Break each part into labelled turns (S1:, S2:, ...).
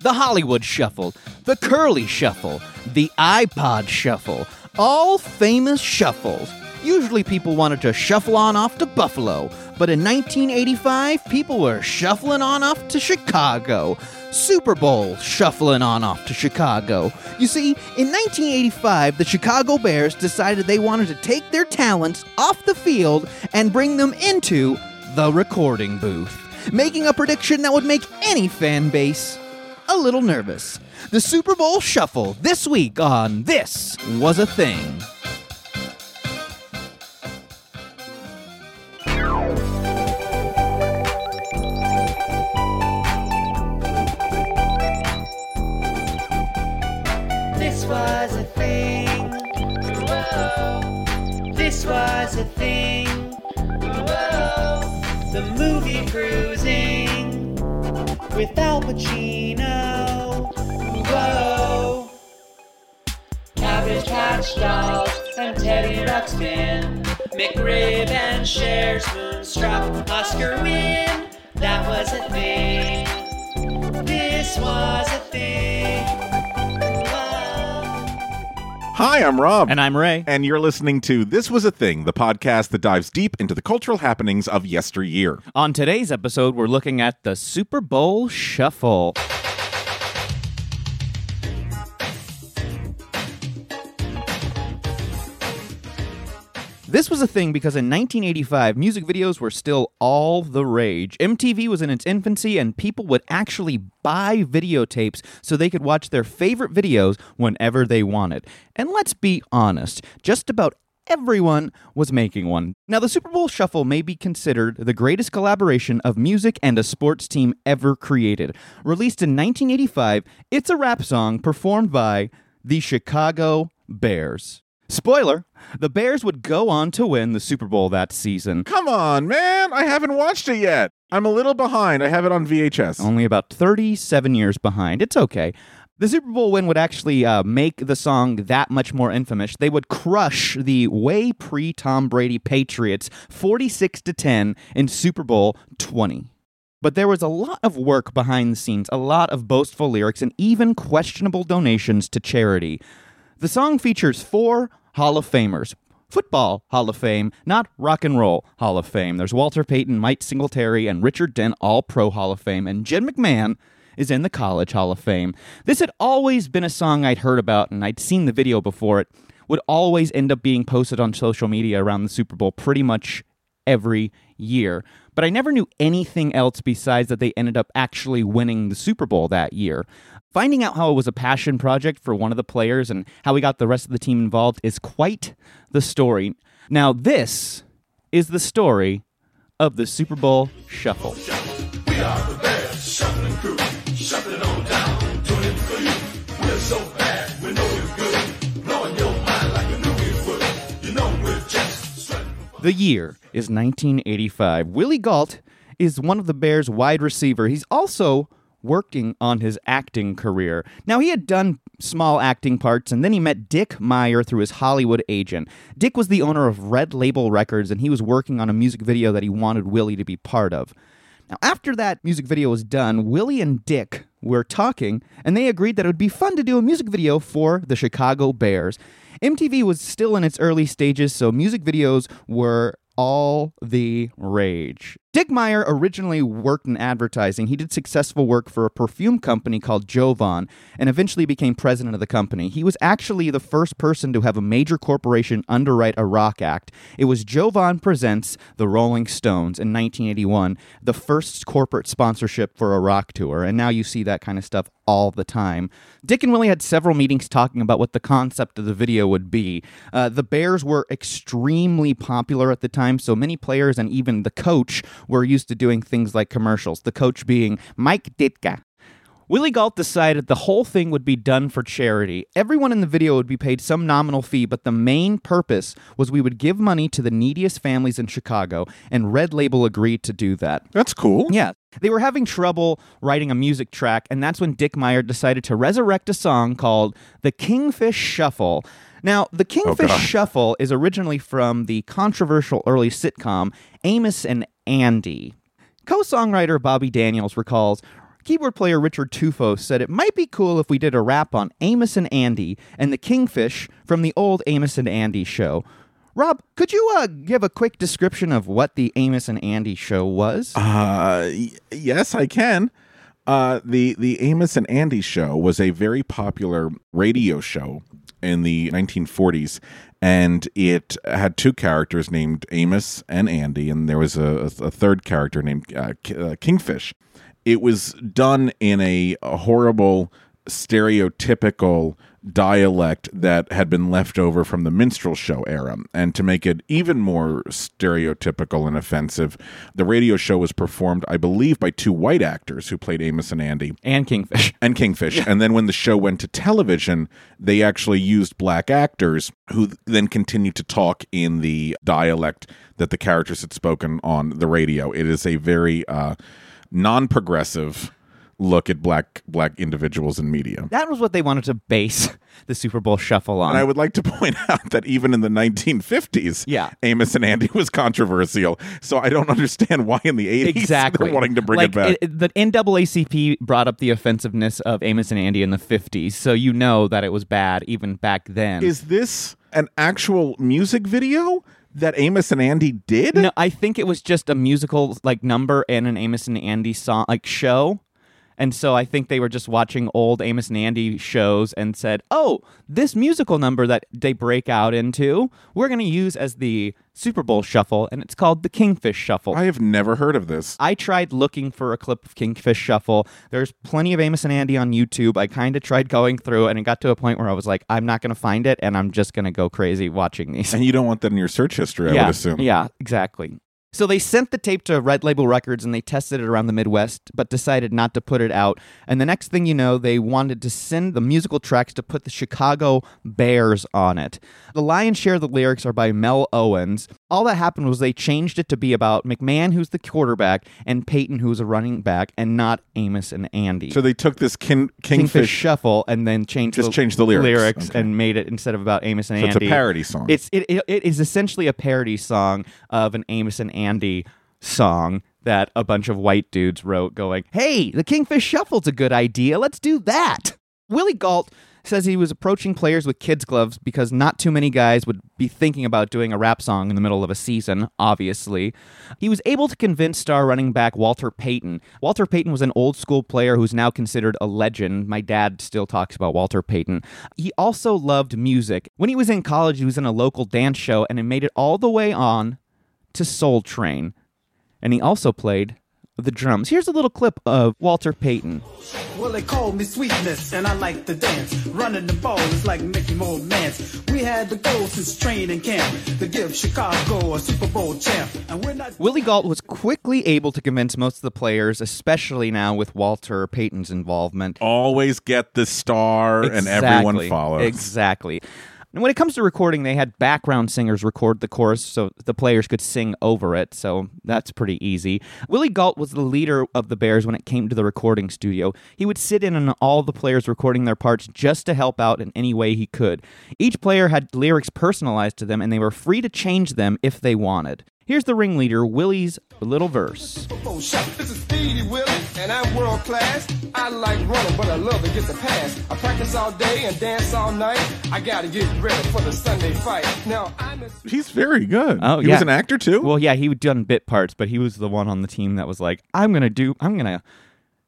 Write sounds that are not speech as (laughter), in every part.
S1: The Hollywood Shuffle, the Curly Shuffle, the iPod Shuffle, all famous shuffles. Usually people wanted to shuffle on off to Buffalo, but in 1985, people were shuffling on off to Chicago. Super Bowl shuffling on off to Chicago. You see, in 1985, the Chicago Bears decided they wanted to take their talents off the field and bring them into the recording booth, making a prediction that would make any fan base a little nervous. The Super Bowl Shuffle this week on This Was a Thing.
S2: And Teddy Ruxpin. McRib and Cher's Moonstruck. Oscar win. That was a thing. This was a thing. Whoa.
S3: Hi, I'm Rob.
S1: And I'm Ray.
S3: And you're listening to This Was a Thing, the podcast that dives deep into the cultural happenings of yesteryear.
S1: On today's episode, we're looking at the Super Bowl Shuffle. This was a thing because in 1985, music videos were still all the rage. MTV was in its infancy, and people would actually buy videotapes so they could watch their favorite videos whenever they wanted. And let's be honest, just about everyone was making one. Now, the Super Bowl Shuffle may be considered the greatest collaboration of music and a sports team ever created. Released in 1985, it's a rap song performed by the Chicago Bears. Spoiler, the Bears would go on to win the Super Bowl that season.
S3: Come on, man. I haven't watched it yet. I'm a little behind. I have it on VHS.
S1: Only about 37 years behind. It's okay. The Super Bowl win would actually uh, make the song that much more infamous. They would crush the way pre Tom Brady Patriots 46 to 10 in Super Bowl 20. But there was a lot of work behind the scenes, a lot of boastful lyrics, and even questionable donations to charity. The song features four Hall of Famers. Football Hall of Fame, not Rock and Roll Hall of Fame. There's Walter Payton, Mike Singletary, and Richard Dent, all Pro Hall of Fame, and Jim McMahon is in the College Hall of Fame. This had always been a song I'd heard about, and I'd seen the video before it. Would always end up being posted on social media around the Super Bowl pretty much every year. But I never knew anything else besides that they ended up actually winning the Super Bowl that year. Finding out how it was a passion project for one of the players and how we got the rest of the team involved is quite the story. Now, this is the story of the Super Bowl Shuffle.
S4: We are the Bears, shuffling crew, shuffling on down, doing it for you. We're so
S1: The year is 1985. Willie Gault is one of the Bears' wide receiver. He's also working on his acting career. Now, he had done small acting parts, and then he met Dick Meyer through his Hollywood agent. Dick was the owner of Red Label Records, and he was working on a music video that he wanted Willie to be part of. Now, after that music video was done, Willie and Dick were talking, and they agreed that it would be fun to do a music video for the Chicago Bears. MTV was still in its early stages, so music videos were all the rage. Dick Meyer originally worked in advertising. He did successful work for a perfume company called Jovan and eventually became president of the company. He was actually the first person to have a major corporation underwrite a rock act. It was Jovan Presents the Rolling Stones in 1981, the first corporate sponsorship for a rock tour, and now you see that kind of stuff all the time. Dick and Willie had several meetings talking about what the concept of the video would be. Uh, the Bears were extremely popular at the time, so many players and even the coach were used to doing things like commercials, the coach being Mike Ditka. Willie Gault decided the whole thing would be done for charity. Everyone in the video would be paid some nominal fee, but the main purpose was we would give money to the neediest families in Chicago, and Red Label agreed to do that.
S3: That's cool.
S1: Yeah. They were having trouble writing a music track, and that's when Dick Meyer decided to resurrect a song called The Kingfish Shuffle. Now, The oh, Kingfish
S3: God.
S1: Shuffle is originally from the controversial early sitcom Amos and Andy. Co-songwriter Bobby Daniels recalls keyboard player Richard Tufo said it might be cool if we did a rap on Amos and Andy and the Kingfish from the old Amos and Andy show. Rob, could you uh, give a quick description of what the Amos and Andy show was?
S3: Uh, y- yes, I can. Uh, the the Amos and Andy show was a very popular radio show in the 1940s, and it had two characters named Amos and Andy, and there was a, a third character named uh, uh, Kingfish. It was done in a, a horrible, stereotypical dialect that had been left over from the minstrel show era. And to make it even more stereotypical and offensive, the radio show was performed, I believe, by two white actors who played Amos and Andy
S1: and Kingfish. (laughs)
S3: and Kingfish. And then when the show went to television, they actually used black actors who then continued to talk in the dialect that the characters had spoken on the radio. It is a very uh, non-progressive look at black black individuals in media.
S1: That was what they wanted to base (laughs) the Super Bowl shuffle on.
S3: And I would like to (laughs) point out that even in the 1950s,
S1: Yeah.
S3: Amos and Andy was controversial. So I don't understand why in the 80s
S1: exactly
S3: they're wanting to bring
S1: like,
S3: it back.
S1: the NAACP brought up the offensiveness of Amos and Andy in the 50s, so you know that it was bad even back then.
S3: Is this an actual music video that Amos and Andy did?
S1: no, I think it was just a musical like number and an Amos and Andy song like show. And so I think they were just watching old Amos and Andy shows and said, "Oh, this musical number that they break out into, we're going to use as the Super Bowl shuffle, and it's called the Kingfish Shuffle."
S3: I have never heard of this.
S1: I tried looking for a clip of Kingfish Shuffle. There's plenty of Amos and Andy on YouTube. I kind of tried going through, and it got to a point where I was like, I'm not going to find it, and I'm just going to go crazy watching these.
S3: And you don't want that in your search history, I
S1: yeah,
S3: would assume.
S1: Yeah, exactly. So they sent the tape to Red Label Records and they tested it around the Midwest, but decided not to put it out. And the next thing you know, they wanted to send the musical tracks to put the Chicago Bears on it. The lion's share of the lyrics are by Mel Owens. All that happened was they changed it to be about McMahon, who's the quarterback, and Payton, who's a running back, and not Amos and Andy.
S3: So they took this kin-
S1: Kingfish,
S3: Kingfish.
S1: Shuffle and then changed
S3: Just changed the lyrics. Okay.
S1: and made it instead of about Amos and
S3: So it's
S1: Andy.
S3: a parody song.
S1: It's it, it, it is essentially a parody song of an Amos and Andy song that a bunch of white dudes wrote going, "Hey, the Kingfish Shuffle's a good idea. Let's do that." Willie Gault says he was approaching players with kids gloves because not too many guys would be thinking about doing a rap song in the middle of a season, obviously. He was able to convince star running back Walter Payton. Walter Payton was an old school player who's now considered a legend. My dad still talks about Walter Payton. He also loved music. When he was in college, he was in a local dance show and it made it all the way on to Soul Train. And he also played the drums. Here's a little clip of Walter Payton.
S5: Well, they call me sweetness, and I like to dance. Running the ball is like Mickey Moore Mance. We had the goal since training camp to give Chicago a Super Bowl champ. And we're not.
S1: Willie Gault was quickly able to convince most of the players, especially now with Walter Payton's involvement.
S3: Always get the star and everyone
S1: Exactly.
S3: follows.
S1: Exactly. And when it comes to recording, they had background singers record the chorus so the players could sing over it, so that's pretty easy. Willie Gault was the leader of the Bears when it came to the recording studio. He would sit in on all the players recording their parts just to help out in any way he could. Each player had lyrics personalized to them, and they were free to change them if they wanted. Here's the ringleader, Willie's little verse.
S6: Super Bowl shot. This is Speedy Willie, and I'm world class. I like running, but I love to get the pass. I practice all day and dance all night. I gotta get ready for the Sunday fight. Now I'm a
S3: He's very good.
S1: Oh,
S3: he
S1: yeah.
S3: was an actor too.
S1: Well, yeah, he had done bit parts, but he was the one on the team that was like, "I'm gonna do, I'm gonna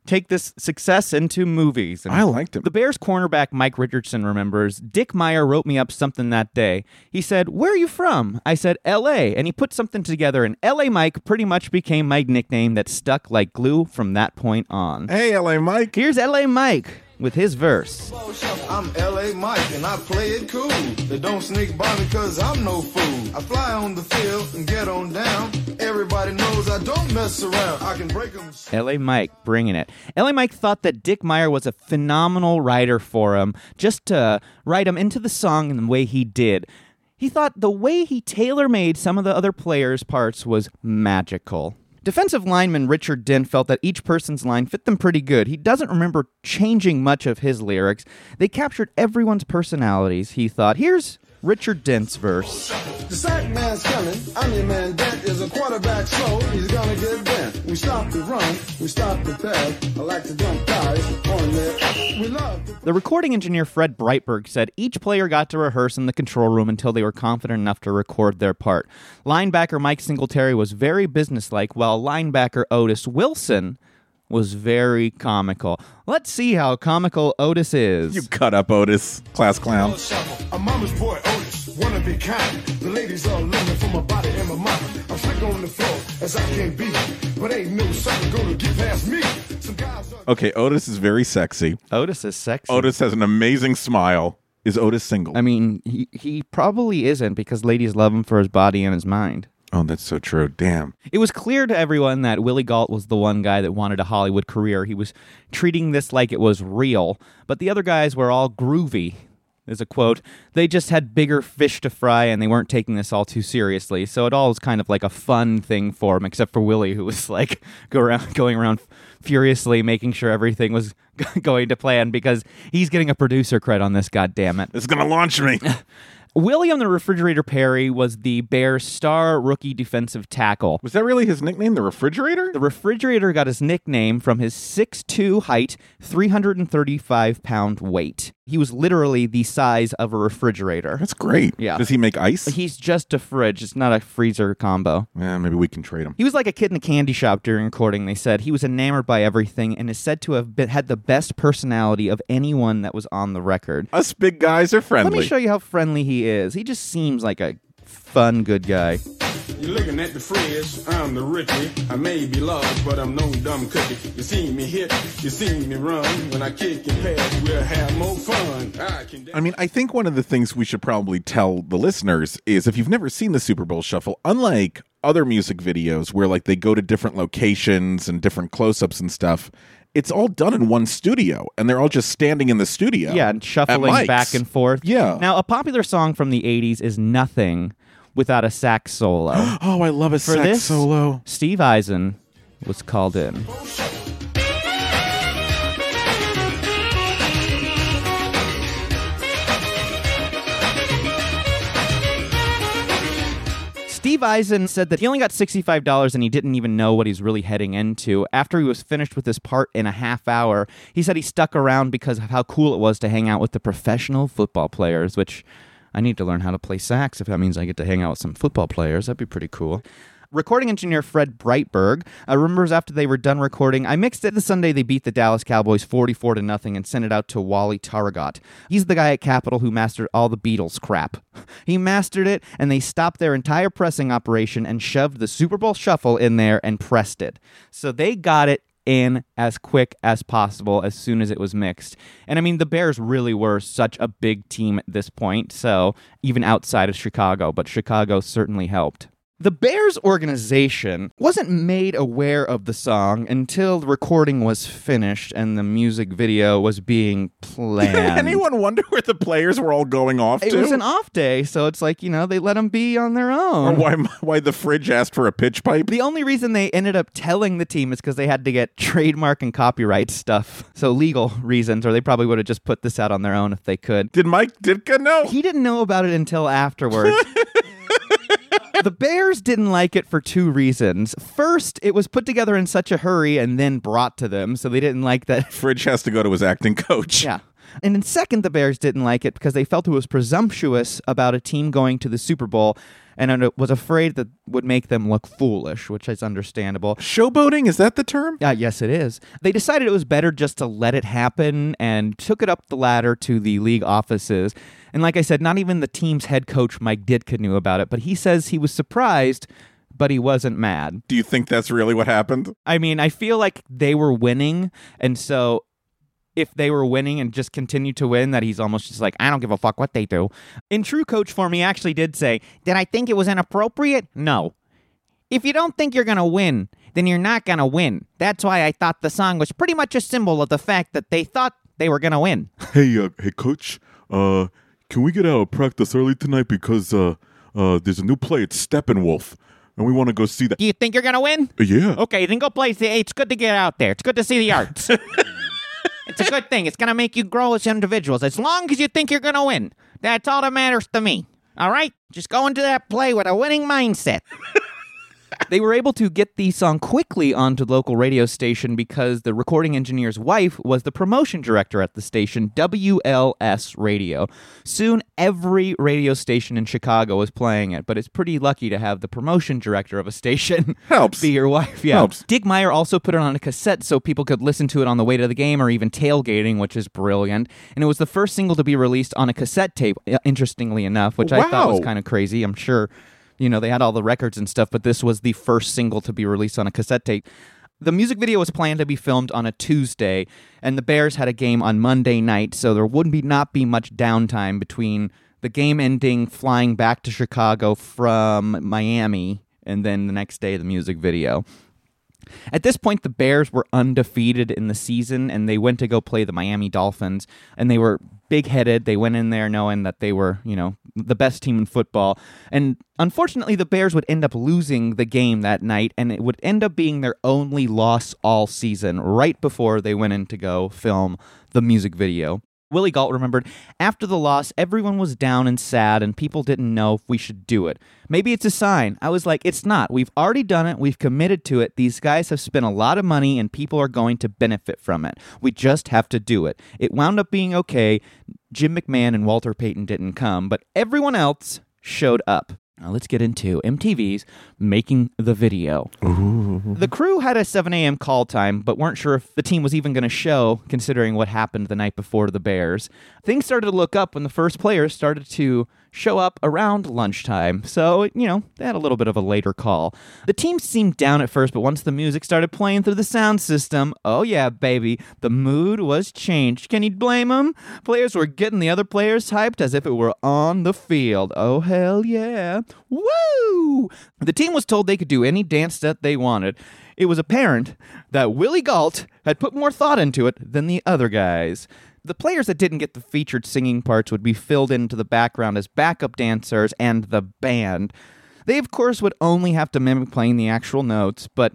S1: take this success into movies." And
S3: I liked him.
S1: The Bears cornerback Mike Richardson remembers Dick Meyer wrote me up something that day. He said, "Where are you from?" I said, "L.A." And he put something together, and L.A. Mike pretty much became my nickname that stuck like glue from that point on.
S3: hey, LA Mike.
S1: Here's L.A. Mike with his verse.
S4: I'm LA Mike and I play it cool. They don't sneak by me cause I'm no fool. I fly on the field and get on down. Everybody knows I don't mess around. I can break them.
S1: LA Mike bringing it. LA Mike thought that Dick Meyer was a phenomenal writer for him just to write him into the song in the way he did. He thought the way he tailor made some of the other players' parts was magical. Defensive lineman Richard Dent felt that each person's line fit them pretty good. He doesn't remember changing much of his lyrics. They captured everyone's personalities, he thought. Here's Richard Dent's verse.
S6: The sack man's coming. I'm your man. Dent is a quarterback slow. He's gonna get bent. We stop the run. We stop the pass. I like to dump guys on there. We love to
S1: The recording engineer Fred Breitberg said each player got to rehearse in the control room until they were confident enough to record their part. Linebacker Mike Singletary was very businesslike, while linebacker Otis Wilson was very comical. Let's see how comical Otis is.
S3: You cut up Otis, class clown.
S6: A mama's boy, Otis, wanna be kind. The ladies all looking for my body and my mind. I'm slick on the floor as I can be, but ain't no sucker gonna get past me. Some guys are.
S3: Okay, Otis is very sexy.
S1: Otis is sexy.
S3: Otis has an amazing smile. Is Otis single?
S1: I mean, he, he probably isn't because ladies love him for his body and his mind.
S3: Oh, that's so true. Damn.
S1: It was clear to everyone that Willie Gault was the one guy that wanted a Hollywood career. He was treating this like it was real, but the other guys were all groovy. There's a quote. They just had bigger fish to fry and they weren't taking this all too seriously. So it all was kind of like a fun thing for him, except for Willie, who was like go around, (laughs) going around furiously making sure everything was (laughs) going to plan because he's getting a producer credit on this, God damn it.
S3: It's gonna launch me. (laughs)
S1: William the Refrigerator Perry was the Bears' star rookie defensive tackle.
S3: Was that really his nickname, the refrigerator?
S1: The refrigerator got his nickname from his 6'2 height, 335 pound weight. He was literally the size of a refrigerator.
S3: That's great.
S1: Yeah.
S3: Does he make ice?
S1: He's just a fridge, it's not a freezer combo.
S3: yeah, maybe we can trade him.
S1: He was like a kid in a candy shop during recording, they said. He was enamored by everything and is said to have been, had the best personality of anyone that was on the record.
S3: Us big guys are friendly.
S1: Let me show you how friendly he is. He just seems like a fun, good guy.
S6: You're looking at the fridge, I'm the Ricky. I may be large, but I'm no dumb cookie. You see me hit, you see me run. When I kick and pass, we'll have more fun. I can
S3: I mean, I think one of the things we should probably tell the listeners is if you've never seen the Super Bowl Shuffle, unlike other music videos where like they go to different locations and different close-ups and stuff, it's all done in one studio and they're all just standing in the studio.
S1: Yeah, and shuffling back and forth.
S3: Yeah.
S1: Now, a popular song from the 80s is Nothing without a sax solo. (gasps)
S3: Oh, I love a
S1: For
S3: sax
S1: this,
S3: solo.
S1: Steve Eisen was called in. Steve Eisen said that he only got $65 and he didn't even know what he's really heading into. After he was finished with his part in a half hour, he said he stuck around because of how cool it was to hang out with the professional football players, which I need to learn how to play sax if that means I get to hang out with some football players. That'd be pretty cool. Recording engineer Fred Breitberg uh, remembers after they were done recording, I mixed it the Sunday they beat the Dallas Cowboys 44 to nothing and sent it out to Wally Traugott. He's the guy at Capitol who mastered all the Beatles crap. (laughs) He mastered it, and they stopped their entire pressing operation and shoved the Super Bowl shuffle in there and pressed it. So they got it in as quick as possible as soon as it was mixed. And I mean, the Bears really were such a big team at this point, so even outside of Chicago, but Chicago certainly helped. The Bears organization wasn't made aware of the song until the recording was finished and the music video was being (laughs) planned.
S3: Anyone wonder where the players were all going off to?
S1: It
S3: to?
S1: was an off day, so it's like, you know, they let them be on their own.
S3: or why why the fridge asked for a pitch pipe?
S1: The only reason they ended up telling the team is because they had to get trademark and copyright stuff. So legal reasons, or they probably would have just put this out on their own if they could.
S3: Did Mike Ditka know?
S1: He didn't know about it until afterwards. (laughs) the Bears didn't like it for two reasons. First, it was put together in such a hurry and then brought to them, so they didn't like that.
S3: Fridge has to go to his acting coach.
S1: Yeah. And then second, the Bears didn't like it because they felt it was presumptuous about a team going to the Super Bowl and was afraid that would make them look foolish, which is understandable.
S3: Showboating, is that the term?
S1: Uh, yes, it is. They decided it was better just to let it happen and took it up the ladder to the league offices. And like I said, not even the team's head coach, Mike Ditka, knew about it, but he says he was surprised, but he wasn't mad.
S3: Do you think that's really what happened?
S1: I mean, I feel like they were winning, and so if they were winning and just continued to win, that he's almost just like, I don't give a fuck what they do. In true coach form, he actually did say, Did I think it was inappropriate? No. If you don't think you're going to win, then you're not going to win. That's why I thought the song was pretty much a symbol of the fact that they thought they were going to win. (laughs)
S7: Hey, uh, hey, coach. Uh, can we get out of practice early tonight because uh, uh, there's a new play. It's Steppenwolf, and we want to go see that.
S1: Do you think you're going to win?
S7: Yeah.
S1: Okay, then go play. It's good to get out there. It's good to see the arts. (laughs) it's a good thing. It's going to make you grow as individuals as long as you think you're going to win. That's all that matters to me. All right, just go into that play with a winning mindset. They were able to get the song quickly onto the local radio station because the recording engineer's wife was the promotion director at the station, WLS Radio. Soon, every radio station in Chicago was playing it, but it's pretty lucky to have the promotion director of a station (laughs)
S3: Helps.
S1: be your wife. Yeah.
S3: Helps.
S1: Dick Meyer also put it on a cassette so people could listen to it on the way to the game or even tailgating, which is brilliant. And it was the first single to be released on a cassette tape, interestingly enough, which I thought was kind of crazy. I'm sure, you know, they had all the records and stuff, but this was the first single to be released on a cassette tape. The music video was planned to be filmed on a Tuesday, and the Bears had a game on Monday night, so there would be not be much downtime between the game ending, flying back to Chicago from Miami, and then the next day the music video. At this point, the Bears were undefeated in the season, and they went to go play the Miami Dolphins, and they were big headed. They went in there knowing that they were, you know, the best team in football. And unfortunately, the Bears would end up losing the game that night, and it would end up being their only loss all season, right before they went in to go film the music video. Willie Gault remembered after the loss, everyone was down and sad, and people didn't know if we should do it. Maybe it's a sign. I was like, it's not. We've already done it. We've committed to it. These guys have spent a lot of money, and people are going to benefit from it. We just have to do it. It wound up being okay. Jim McMahon and Walter Payton didn't come, but everyone else showed up. Now let's get into MTV's making the video. The crew had a 7 a.m. call time, but weren't sure if the team was even going to show, considering what happened the night before to the Bears. Things started to look up when the first players started to show up around lunchtime, so, you know, they had a little bit of a later call. The team seemed down at first, but once the music started playing through the sound system, oh yeah, baby, the mood was changed. Can you blame them? Players were getting the other players hyped as if it were on the field. Oh, hell yeah. Woo! The team was told they could do any dance that they wanted. It was apparent that Willie Gault had put more thought into it than the other guys. The players that didn't get the featured singing parts would be filled into the background as backup dancers and the band. They, of course, would only have to mimic playing the actual notes, but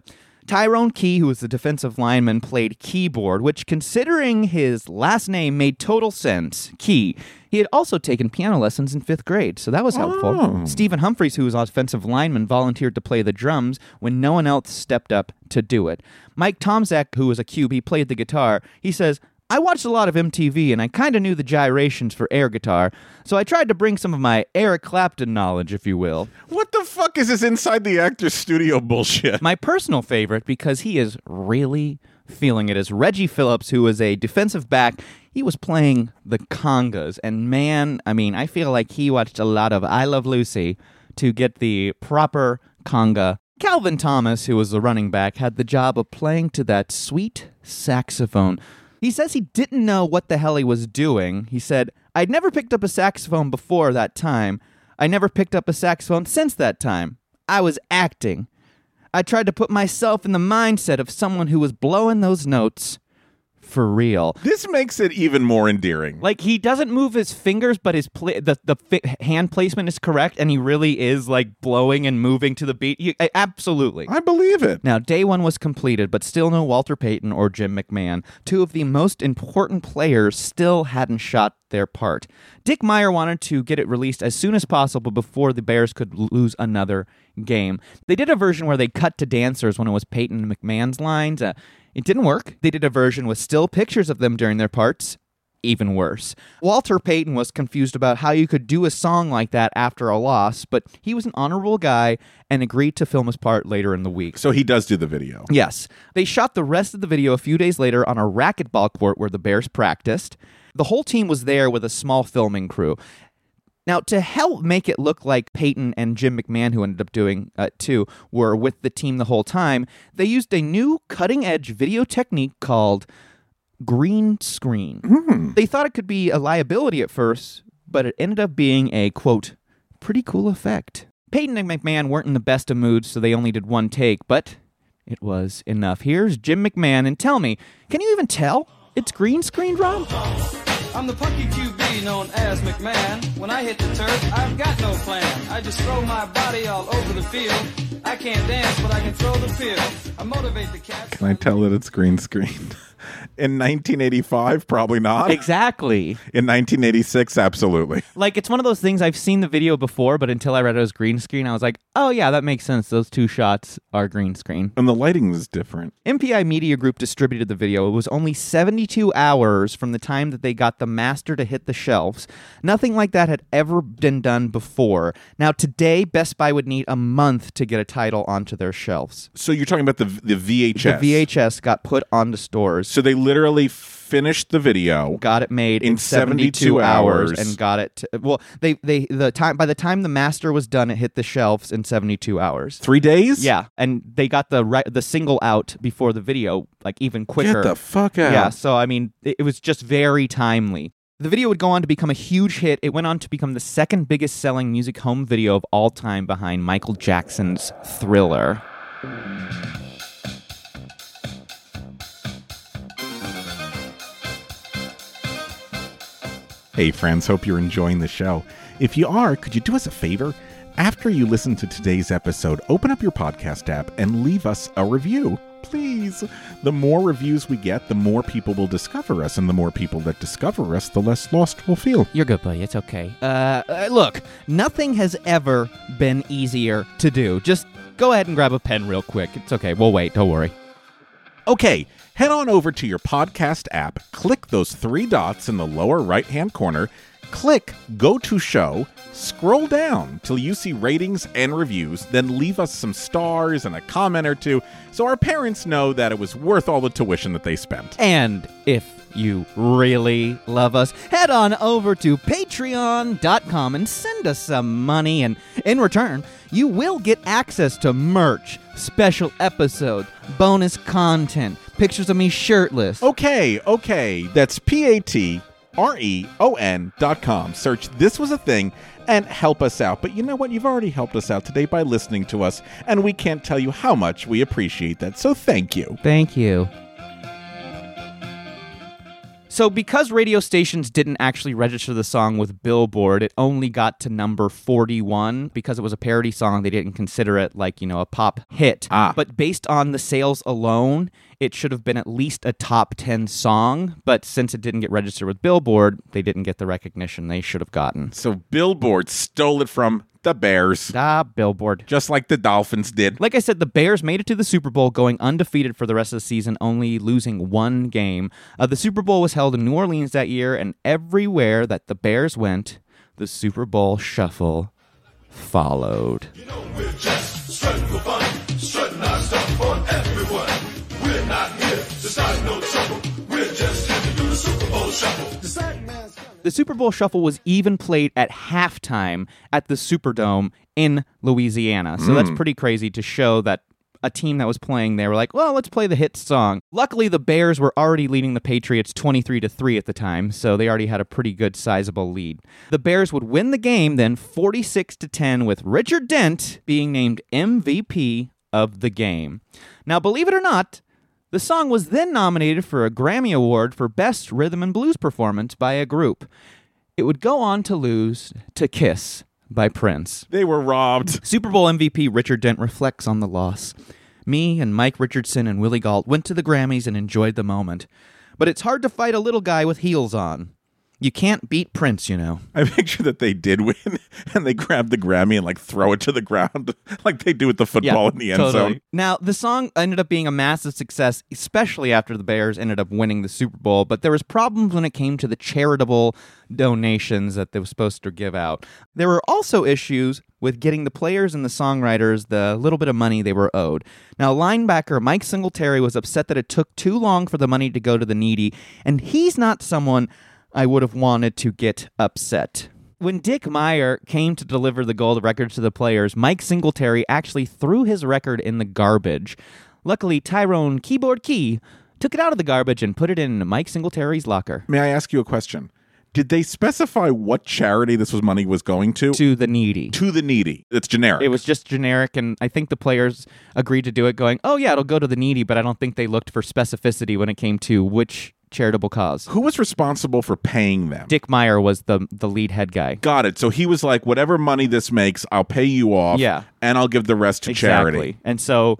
S1: Tyrone Key, who was the defensive lineman, played keyboard, which, considering his last name, made total sense. Key. He had also taken piano lessons in fifth grade, so that was helpful.
S3: Oh.
S1: Stephen Humphries, who was offensive lineman, volunteered to play the drums when no one else stepped up to do it. Mike Tomczak, who was a QB, played the guitar. He says, I watched a lot of MTV and I kind of knew the gyrations for air guitar, so I tried to bring some of my Eric Clapton knowledge, if you will.
S3: What the fuck is this inside the actor's studio bullshit?
S1: My personal favorite, because he is really feeling it, is Reggie Phillips, who is a defensive back. He was playing the congas, and man, I mean, I feel like he watched a lot of I Love Lucy to get the proper conga. Calvin Thomas, who was the running back, had the job of playing to that sweet saxophone. He says he didn't know what the hell he was doing. He said, I'd never picked up a saxophone before that time. I never picked up a saxophone since that time. I was acting. I tried to put myself in the mindset of someone who was blowing those notes for real.
S3: This makes it even more endearing.
S1: Like he doesn't move his fingers, but his pla- the the fi- hand placement is correct, and he really is like blowing and moving to the beat. You, a- absolutely.
S3: I believe it.
S1: Now, day one was completed, but still no Walter Payton or Jim McMahon. Two of the most important players still hadn't shot their part. Dick Meyer wanted to get it released as soon as possible before the Bears could lose another game. They did a version where they cut to dancers when it was Payton and McMahon's lines. Uh, it didn't work. They did a version with still pictures of them during their parts. Even worse. Walter Payton was confused about how you could do a song like that after a loss, but he was an honorable guy and agreed to film his part later in the week.
S3: So he does do the video.
S1: Yes. They shot the rest of the video a few days later on a racquetball court where the Bears practiced. The whole team was there with a small filming crew. Now, to help make it look like Payton and Jim McMahon, who ended up doing uh, too, were with the team the whole time, they used a new cutting edge video technique called green screen. They thought it could be a liability at first, but it ended up being a quote, pretty cool effect. Payton and McMahon weren't in the best of moods, so they only did one take, but it was enough. Here's Jim McMahon, and tell me, can you even tell it's green screen, Rob?
S6: I'm the punky QB known as McMahon. When I hit the turf, I've got no plan. I just throw my body all over the field. I can't dance, but I can throw the field. I motivate the cats.
S3: Can I tell that it's green screen? (laughs) In 1985, probably not.
S1: Exactly.
S3: In 1986, absolutely.
S1: Like it's one of those things I've seen the video before, but until I read it was green screen, I was like, "Oh yeah, that makes sense. Those two shots are green screen."
S3: And the lighting was different.
S1: MPI Media Group distributed the video. It was only 72 hours from the time that they got the master to hit the shelves. Nothing like that had ever been done before. Now, today, Best Buy would need a month to get a title onto their shelves.
S3: So you're talking about the the VHS.
S1: The VHS got put onto stores,
S3: So they literally finished the video.
S1: got it made
S3: In
S1: in 72,
S3: 72
S1: hours,
S3: hours.
S1: and got it. To, well, they they the time by the time the master was done, it hit the shelves in 72 hours.
S3: Three days?
S1: Yeah, and they got the re- the single out before the video, like even quicker.
S3: Get the fuck out.
S1: Yeah, so I mean, it, it was just very timely. The video would go on to become a huge hit. It went on to become the second biggest selling music home video of all time behind Michael Jackson's Thriller.
S3: Hey, friends, hope you're enjoying the show. If you are, could you do us a favor? After you listen to today's episode, open up your podcast app and leave us a review. Please. The more reviews we get, the more people will discover us, and the more people that discover us, the less lost we'll feel.
S1: You're good, buddy. It's okay. Uh, uh, look, nothing has ever been easier to do. Just go ahead and grab a pen real quick. It's okay. We'll wait. Don't worry.
S3: Okay, head on over to your podcast app, click those three dots in the lower right hand corner, click Go to Show, scroll down till you see ratings and reviews, then leave us some stars and a comment or two so our parents know that it was worth all the tuition that they spent.
S1: And if you really love us, head on over to patreon.com and send us some money. And in return, you will get access to merch, special episodes, bonus content, pictures of me shirtless.
S3: Okay, okay, that's P A T R E O N dot com. Search This Was a Thing and help us out. But you know what? You've already helped us out today by listening to us, and we can't tell you how much we appreciate that. So thank you.
S1: Thank you. So, because radio stations didn't actually register the song with Billboard, it only got to number 41. Because it was a parody song, they didn't consider it like, you know, a pop hit.
S3: Ah.
S1: But based on the sales alone, it should have been at least a top 10 song. But since it didn't get registered with Billboard, they didn't get the recognition they should have gotten.
S3: So Billboard stole it from the Bears,
S1: Ah, Billboard.
S3: just like the Dolphins did.
S1: Like I said, the Bears made it to the Super Bowl going undefeated for the rest of the season, only losing one game. Uh, the Super Bowl was held in New Orleans that year, and everywhere that the Bears went, the Super Bowl shuffle followed.
S4: You know we're just strutting for fun, strutting our stuff for everyone. We're not here to start no trouble. We're just here to do the Super Bowl shuffle.
S1: The Super Bowl shuffle was even played at halftime at the Superdome in Louisiana. So that's mm. pretty crazy to show that a team that was playing there were like, well, let's play the hit song. Luckily, the Bears were already leading the Patriots 23 to 3 at the time, so they already had a pretty good sizable lead. The Bears would win the game then 46 to 10 with Richard Dent being named MVP of the game. Now, believe it or not, the song was then nominated for a Grammy Award for Best Rhythm and Blues Performance by a group. It would go on to lose to Kiss by Prince.
S3: They were robbed.
S1: Super Bowl MVP Richard Dent reflects on the loss. Me and Mike Richardson and Willie Gault went to the Grammys and enjoyed the moment. But it's hard to fight a little guy with heels on. You can't beat Prince, you know.
S3: I (laughs) picture that they did win, (laughs) and they grab the Grammy and like throw it to the ground, (laughs) like they do with the football in the end
S1: totally.
S3: zone.
S1: Now, the song ended up being a massive success, especially after the Bears ended up winning the Super Bowl, but there was problems when it came to the charitable donations that they were supposed to give out. There were also issues with getting the players and the songwriters the little bit of money they were owed. Now, linebacker Mike Singletary was upset that it took too long for the money to go to the needy, and he's not someone I would have wanted to get upset. When Dick Meyer came to deliver the gold record to the players, Mike Singletary actually threw his record in the garbage. Luckily, Tyrone Keyboard Key took it out of the garbage and put it in Mike Singletary's locker.
S3: May I ask you a question? Did they specify what charity this was money was going to?
S1: To the needy.
S3: To the needy. It's generic.
S1: It was just generic, and I think the players agreed to do it, going, oh, yeah, it'll go to the needy, but I don't think they looked for specificity when it came to which charitable cause.
S3: Who was responsible for paying them?
S1: Dick Meyer was the, the lead head guy.
S3: Got it. So he was like, whatever money this makes, I'll pay you off.
S1: Yeah.
S3: And I'll give the rest to charity.
S1: And so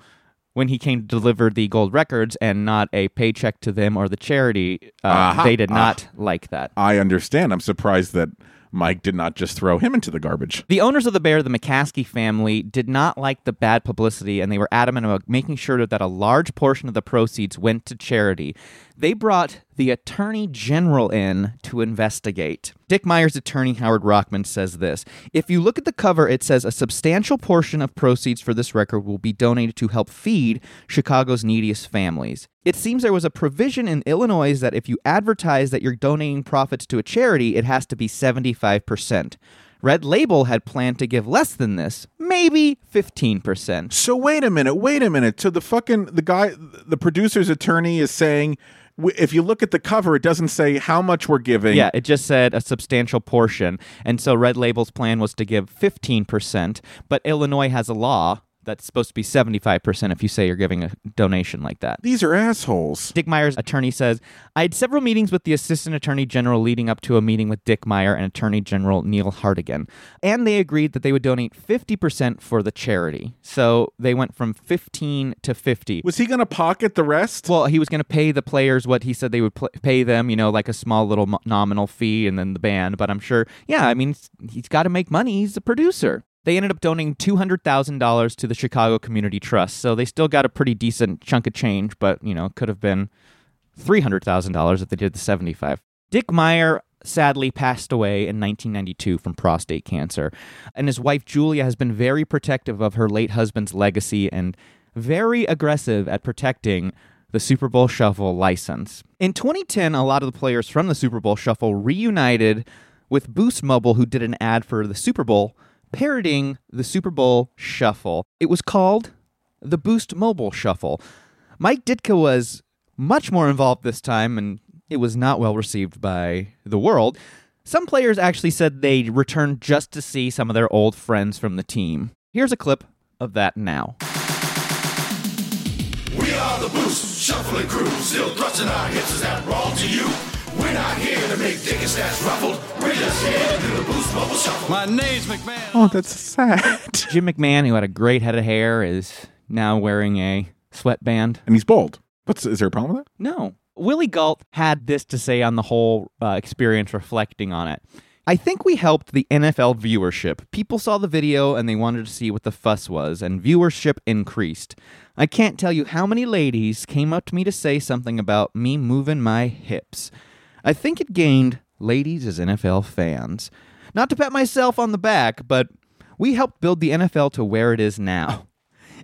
S1: when he came to deliver the gold records and not a paycheck to them or the charity, uh,
S3: Aha.
S1: they did not like that.
S3: I understand. I'm surprised that Mike did not just throw him into the garbage.
S1: The owners of the bear, the McCaskey family, did not like the bad publicity and they were adamant about making sure that a large portion of the proceeds went to charity. They brought the attorney general in to investigate. Dick Meyer's attorney, Howard Rockman, says this If you look at the cover, it says a substantial portion of proceeds for this record will be donated to help feed Chicago's neediest families. It seems there was a provision in Illinois that if you advertise that you're donating profits to a charity, it has to be 75%. Red Label had planned to give less than this, maybe 15%.
S3: So wait a minute, wait a minute. So the fucking the guy, the producer's attorney is saying, if you look at the cover, it doesn't say how much we're giving.
S1: Yeah, it just said a substantial portion. And so Red Label's plan was to give 15%, but Illinois has a law that's supposed to be 75% if you say you're giving a donation like that.
S3: These are assholes.
S1: Dick Meyer's attorney says, I had several meetings with the Assistant Attorney General leading up to a meeting with Dick Meyer and Attorney General Neil Hartigan. And they agreed that they would donate 50% for the charity. So they went from 15 to 50.
S3: Was he going to pocket the rest?
S1: Well, he was going to pay the players what he said they would pl- pay them, you know, like a small little mo- nominal fee and then the band. But I'm sure, yeah, I mean, he's got to make money. He's a producer. They ended up donating $200,000 to the Chicago Community Trust. So they still got a pretty decent chunk of change, but, you know, could have been $300,000 if they did the 75. Dick Meyer sadly passed away in 1992 from prostate cancer, and his wife Julia has been very protective of her late husband's legacy and very aggressive at protecting the Super Bowl Shuffle license. In 2010, a lot of the players from the Super Bowl Shuffle reunited with Boost Mobile, who did an ad for the Super Bowl parodying the Super Bowl Shuffle. It was called the Boost Mobile Shuffle. Mike Ditka was much more involved this time, and it was not well received by the world. Some players actually said they returned just to see some of their old friends from the team. Here's a clip of that now.
S4: We are the boost, shuffling crew, still thrusting our hips. Is that wrong to you? We're not here to make dick stats ruffled. We're just here to do the boost mobile shuffle.
S6: My name's McMahon.
S3: Oh, that's sad. (laughs)
S1: Jim McMahon, who had a great head of hair, is now wearing a sweatband.
S3: and he's bald. What's is there a problem with that?
S1: No. Willie Gault had this to say on the whole uh, experience, reflecting on it. I think we helped the NFL viewership. People saw the video and they wanted to see what the fuss was, and viewership increased. I can't tell you how many ladies came up to me to say something about me moving my hips. I think it gained ladies as NFL fans. Not to pat myself on the back, but we helped build the NFL to where it is now.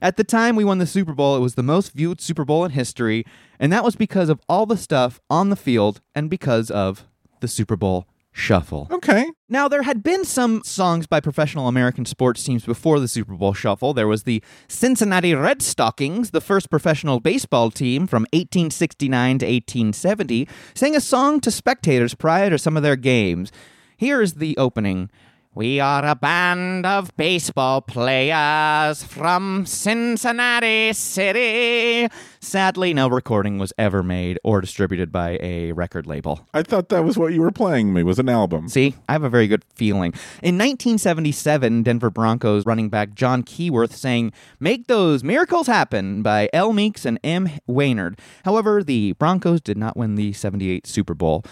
S1: At the time we won the Super Bowl, it was the most viewed Super Bowl in history, and that was because of all the stuff on the field and because of the Super Bowl shuffle.
S3: Okay.
S1: Now, there had been some songs by professional American sports teams before the Super Bowl shuffle. There was the Cincinnati Red Stockings, the first professional baseball team from 1869 to 1870, sang a song to spectators prior to some of their games. Here is the opening. We are a band of baseball players from Cincinnati City. Sadly, no recording was ever made or distributed by a record label.
S3: I thought that was what you were playing me was an album.
S1: See, I have a very good feeling. In 1977, Denver Broncos running back Jon Keyworth sang Make Those Miracles Happen by L. Meeks and M. Waynard. However, the Broncos did not win the 78 Super Bowl.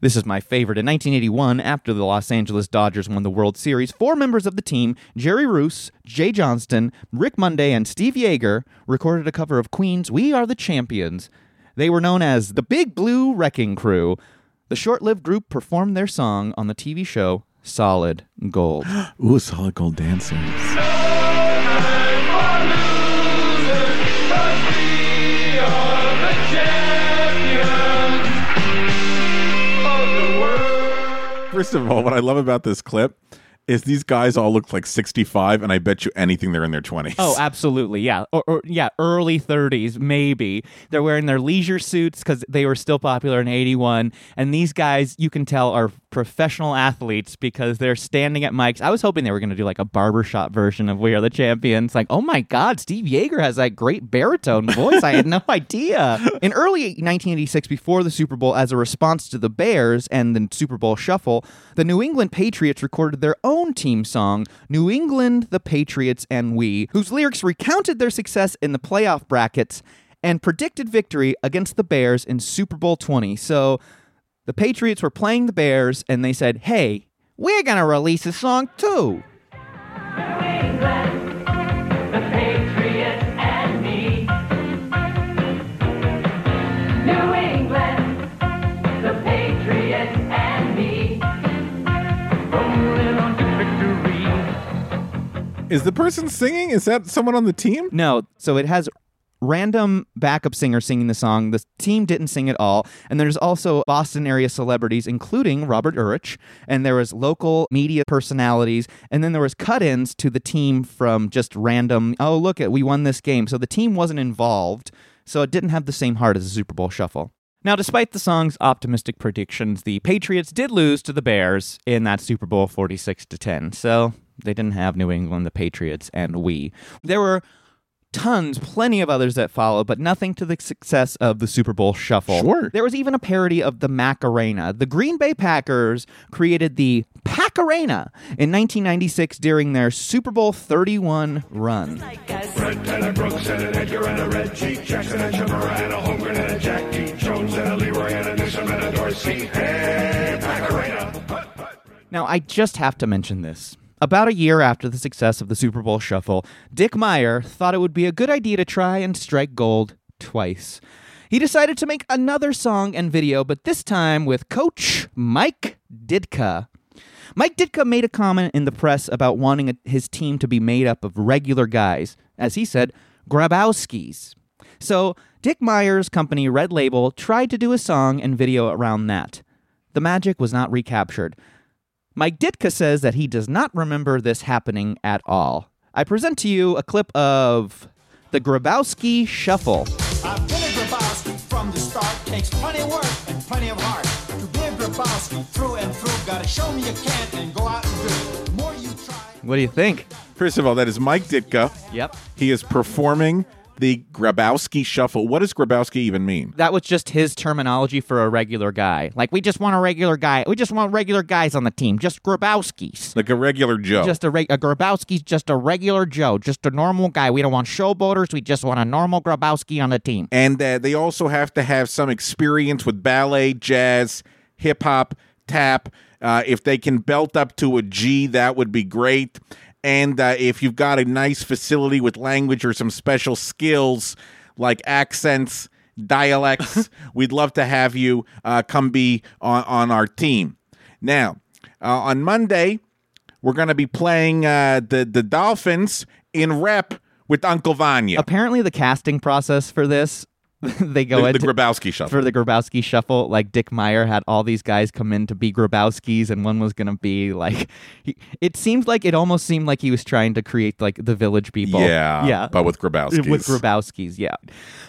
S1: This is my favorite. In 1981, after the Los Angeles Dodgers won the World Series, four members of the team, Jerry Reuss, Jay Johnstone, Rick Monday, and Steve Yeager, recorded a cover of Queen's We Are the Champions. They were known as the Big Blue Wrecking Crew. The short lived group performed their song on the TV show Solid Gold. (gasps)
S3: Ooh, solid gold dancers. First of all, what I love about this clip is these guys all look like 65, and I bet you anything they're in their 20s.
S1: Oh, absolutely. Yeah. Or, or yeah, early 30s, maybe. They're wearing their leisure suits because they were still popular in 81. And these guys, you can tell, are professional athletes because they're standing at mics. I was hoping they were going to do like a barbershop version of We Are the Champions. Like, oh my God, Steve Yeager has that great baritone voice. I had no (laughs) idea. In early 1986, before the Super Bowl, as a response to the Bears and the Super Bowl shuffle, the New England Patriots recorded their own team song, New England, the Patriots, and We, whose lyrics recounted their success in the playoff brackets and predicted victory against the Bears in Super Bowl 20. So the Patriots were playing the Bears and they said, hey, we're going to release a song too.
S8: the Patriots and me. New England, the Patriots and me. Rolling on to victory.
S3: Is the person singing? Is that someone on the team?
S1: No, so it has random backup singer singing the song. The team didn't sing at all. And there's also Boston area celebrities, including Robert Urich. And there was local media personalities. And then there was cut-ins to the team from just random, oh, look at, we won this game. So the team wasn't involved. So it didn't have the same heart as the Super Bowl shuffle. Now, despite the song's optimistic predictions, the Patriots did lose to the Bears in that Super Bowl 46 to 10. So they didn't have New England, the Patriots, and we. There were tons, plenty of others that followed, but nothing to the success of the Super Bowl shuffle.
S3: Sure.
S1: There was even a parody of the Macarena. The Green Bay Packers created the Pacarena in 1996 during their Super Bowl 31 run.
S4: Red Tanner Brooks and an Edgar and a Reggie Jackson and Shamara and a Holmgren and a Jackie Jones and a Leroy and a Newsom and a Dorsey. Hey, Pacarena.
S1: Now, I just have to mention this. About a year after the success of the Super Bowl shuffle, Dick Meyer thought it would be a good idea to try and strike gold twice. He decided to make another song and video, but this time with Coach Mike Ditka. Mike Ditka made a comment in the press about wanting a, his team to be made up of regular guys, as he said, Grabowskis. So Dick Meyer's company Red Label tried to do a song and video around that. The magic was not recaptured. Mike Ditka says that he does not remember this happening at all. I present to you a clip of the Grabowski Shuffle.
S5: Uh, Billy Grabowski from the start takes plenty of work and plenty of heart. To be a Grabowski through and through, gotta show me you can and go out and do it. The more you try.
S1: What do you think?
S3: First of all, that is Mike Ditka.
S1: Yep.
S3: He is performing the Grabowski Shuffle. What does Grabowski even mean?
S1: That was just his terminology for a regular guy. Like, we just want a regular guy. We just want regular guys on the team. Just Grabowskis.
S3: Like a regular Joe.
S1: Just a, reg- a Grabowski's just a regular Joe, just a normal guy. We don't want showboaters. We just want a normal Grabowski on the team.
S3: and uh, they also have to have some experience with ballet, jazz, hip hop, tap. Uh, if they can belt up to a G, that would be great. And uh, if you've got a nice facility with language or some special skills like accents, dialects, (laughs) we'd love to have you uh, come be on, on our team. Now, uh, on Monday, we're going to be playing uh, the the Dolphins in rep with Uncle Vanya.
S1: Apparently, the casting process for this, (laughs) they go
S3: the, the
S1: into
S3: Grabowski shuffle.
S1: for the Grabowski shuffle. Like Dick Meyer had all these guys come in to be Grabowskis, and one was gonna be like. He, it seemed like it almost seemed like he was trying to create like the Village People.
S3: Yeah,
S1: yeah,
S3: but with Grabowskis.
S1: with Grabowskis, yeah.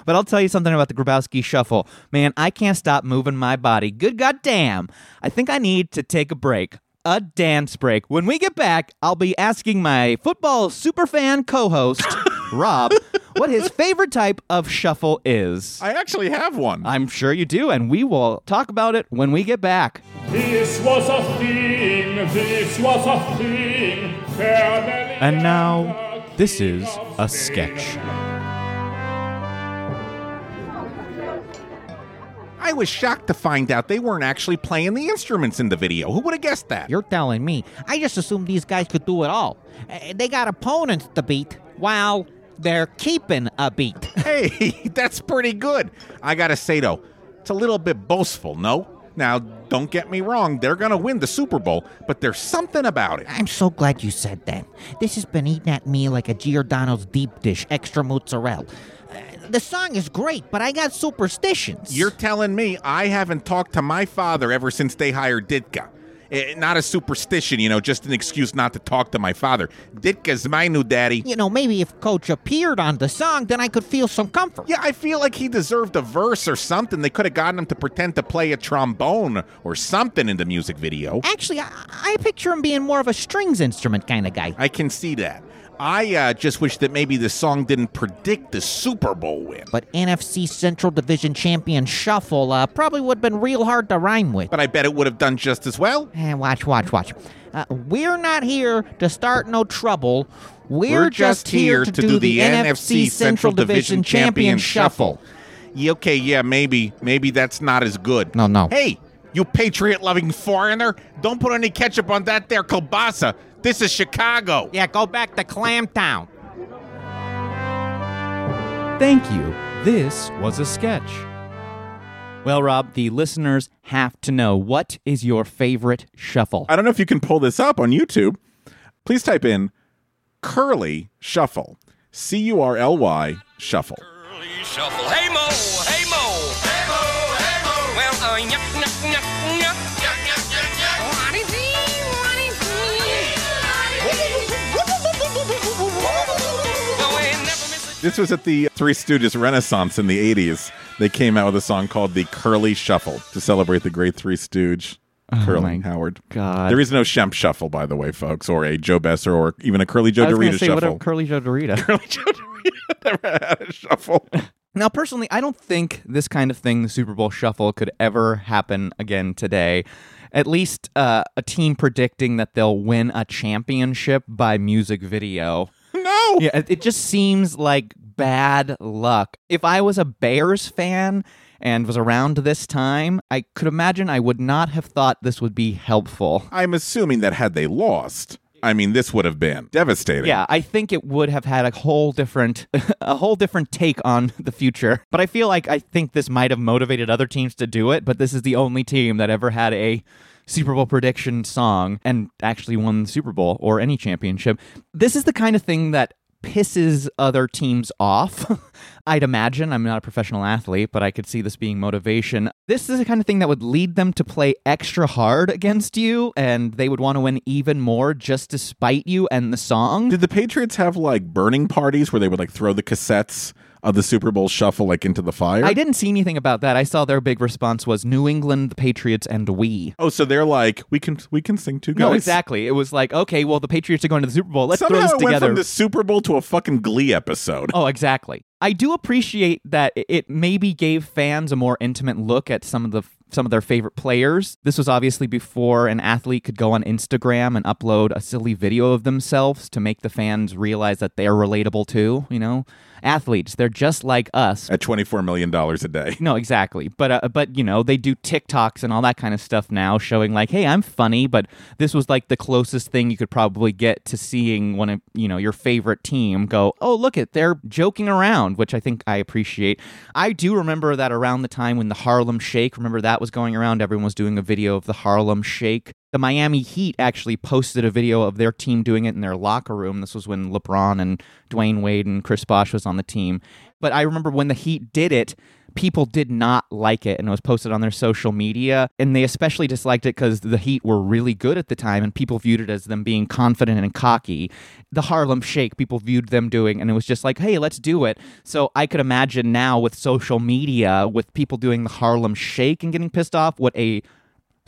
S1: But I'll tell you something about the Grabowski shuffle. Man, I can't stop moving my body. Good goddamn. I think I need to take a break. A dance break. When we get back, I'll be asking my football superfan co-host, (laughs) Rob, what his favorite type of shuffle is.
S3: I actually have one.
S1: I'm sure you do, and we will talk about it when we get back.
S9: This was a thing, this was a thing. Family
S1: And now, this is a sketch.
S3: I was shocked to find out they weren't actually playing the instruments in the video. Who would have guessed that?
S10: You're telling me. I just assumed these guys could do it all. Uh, They got opponents to beat while they're keeping a beat. (laughs)
S3: hey, that's pretty good. I gotta say though, it's a little bit boastful, no? Now, don't get me wrong, they're gonna win the Super Bowl, but there's something about it.
S10: I'm so glad you said that. This has been eating at me like a Giordano's deep dish, extra mozzarella. Uh, the song is great, but I got superstitions.
S3: You're telling me I haven't talked to my father ever since they hired Ditka. Eh, not a superstition, you know, just an excuse not to talk to my father. Ditka's my new daddy.
S10: You know, maybe if Coach appeared on the song, then I could feel some comfort.
S3: Yeah, I feel like he deserved a verse or something. They could have gotten him to pretend to play a trombone or something in the music video.
S10: Actually, I, I picture him being more of a strings instrument kind of guy.
S3: I can see that. I uh, just wish that maybe the song didn't predict the Super Bowl win.
S10: But NFC Central Division champion Shuffle uh, probably would have been real hard to rhyme with.
S3: But I bet it would have done just as well.
S10: Eh, watch, watch, watch. Uh, we're not here to start no trouble. We're,
S3: We're just here to do the NFC Central Division Champion Shuffle. Yeah, okay, yeah, maybe. Maybe that's not as good.
S10: No, no.
S3: Hey, you patriot loving foreigner, don't put any ketchup on that there kielbasa. This is Chicago.
S10: Yeah, go back to Clamtown.
S1: Thank you. This was a sketch. Well, Rob, the listeners have to know what is your favorite shuffle?
S3: I don't know if you can pull this up on YouTube. Please type in curly shuffle. C U R L Y shuffle.
S11: Shuffle. Hey Mo, hey Mo. Hey Mo, hey Mo. Well, uh, yuck,
S3: This was at the Three Stooges Renaissance in the 80s. They came out with a song called the Curly Shuffle to celebrate the great Three Stooge. Curly
S1: my
S3: Howard.
S1: God.
S3: There is no Shemp Shuffle, by the way, folks, or a Joe Besser, or even a Curly Joe
S1: I was
S3: DeRita
S1: say, what
S3: Shuffle.
S1: a Curly Joe DeRita. (laughs)
S3: Curly Joe DeRita never had a shuffle.
S1: Now, personally, I don't think this kind of thing, the Super Bowl shuffle, could ever happen again today. At least uh, a team predicting that they'll win a championship by music video. Yeah, it- it just seems like bad luck. If I was a Bears fan and was around this time, I could imagine I would not have thought this would be helpful.
S3: I'm assuming that had they lost, I mean, this would have been devastating.
S1: Yeah, I think it would have had a whole different (laughs) a whole different take on the future. But I feel like I think this might have motivated other teams to do it, but this is the only team that ever had a Super Bowl prediction song and actually won the Super Bowl or any championship. This is the kind of thing that pisses other teams off. (laughs) I'd imagine. I'm not a professional athlete, but I could see this being motivation. This is the kind of thing that would lead them to play extra hard against you, and they would want to win even more just to spite you and the song.
S3: Did the Patriots have like burning parties where they would like throw the cassettes of the Super Bowl shuffle like into the fire?
S1: I didn't see anything about that. I saw their big response was New England, the Patriots, and we.
S3: Oh, so they're like, we can we can sing two guys.
S1: No, exactly. It was like, okay, well, the Patriots are going to the Super Bowl. Let's
S3: Somehow
S1: throw this
S3: it went
S1: together.
S3: from the Super Bowl to a fucking Glee episode.
S1: Oh, exactly. I do appreciate that it maybe gave fans a more intimate look at some of the some of their favorite players. This was obviously before an athlete could go on Instagram and upload a silly video of themselves to make the fans realize that they're relatable too, you know? Athletes, they're just like us.
S3: At twenty four million dollars a day.
S1: No, exactly. But uh, but you know, they do TikToks and all that kind of stuff now showing like, "Hey, I'm funny," but this was like the closest thing you could probably get to seeing one of, you know, your favorite team go, "Oh, look it, they're joking around," which I think I appreciate. I do remember that around the time when the Harlem Shake, remember that was going around, everyone was doing a video of the Harlem Shake. The Miami Heat actually posted a video of their team doing it in their locker room. This was when LeBron and Dwyane Wade and Chris Bosh was on the team. But I remember when the Heat did it, people did not like it and it was posted on their social media and they especially disliked it because the heat were really good at the time and people viewed it as them being confident and cocky the harlem shake people viewed them doing and it was just like hey let's do it so i could imagine now with social media with people doing the harlem shake and getting pissed off what a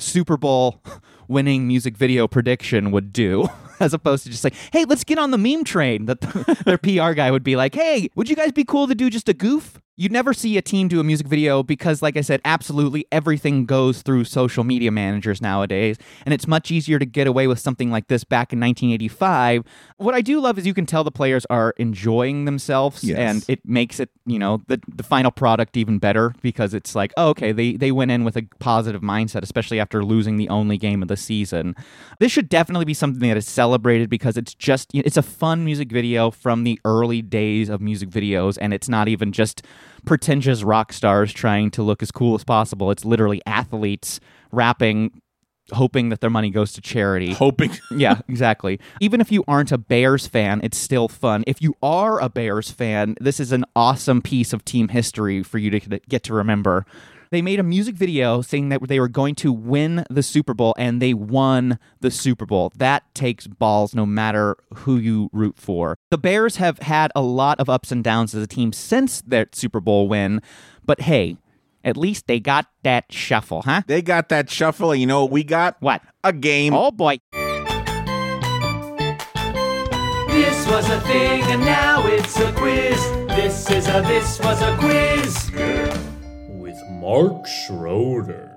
S1: Super Bowl (laughs) winning music video prediction would do, (laughs) as opposed to just like, hey, let's get on the meme train. That (laughs) their PR guy would be like, hey, would you guys be cool to do just a goof? You'd never see a team do a music video because, like I said, absolutely everything goes through social media managers nowadays, and it's much easier to get away with something like this back in 1985. What I do love is you can tell the players are enjoying themselves,
S3: Yes.
S1: and it makes it, you know, the the final product even better because it's like, oh, okay, they they went in with a positive mindset, especially after losing the only game of the season. This should definitely be something that is celebrated because it's just it's a fun music video from the early days of music videos, and it's not even just pretentious rock stars trying to look as cool as possible. It's literally athletes rapping. Hoping that their money goes to charity.
S3: Hoping. (laughs)
S1: Yeah, exactly. Even if you aren't a Bears fan, it's still fun. If you are a Bears fan, this is an awesome piece of team history for you to get to remember. They made a music video saying that they were going to win the Super Bowl, and they won the Super Bowl. That takes balls no matter who you root for. The Bears have had a lot of ups and downs as a team since their Super Bowl win, but hey, at least they got that shuffle, huh?
S3: They got that shuffle, and you know what we got?
S1: What?
S3: A game.
S1: Oh boy.
S2: This was a thing and now it's a quiz. This is a this was a quiz.
S9: With Mark Schroeder.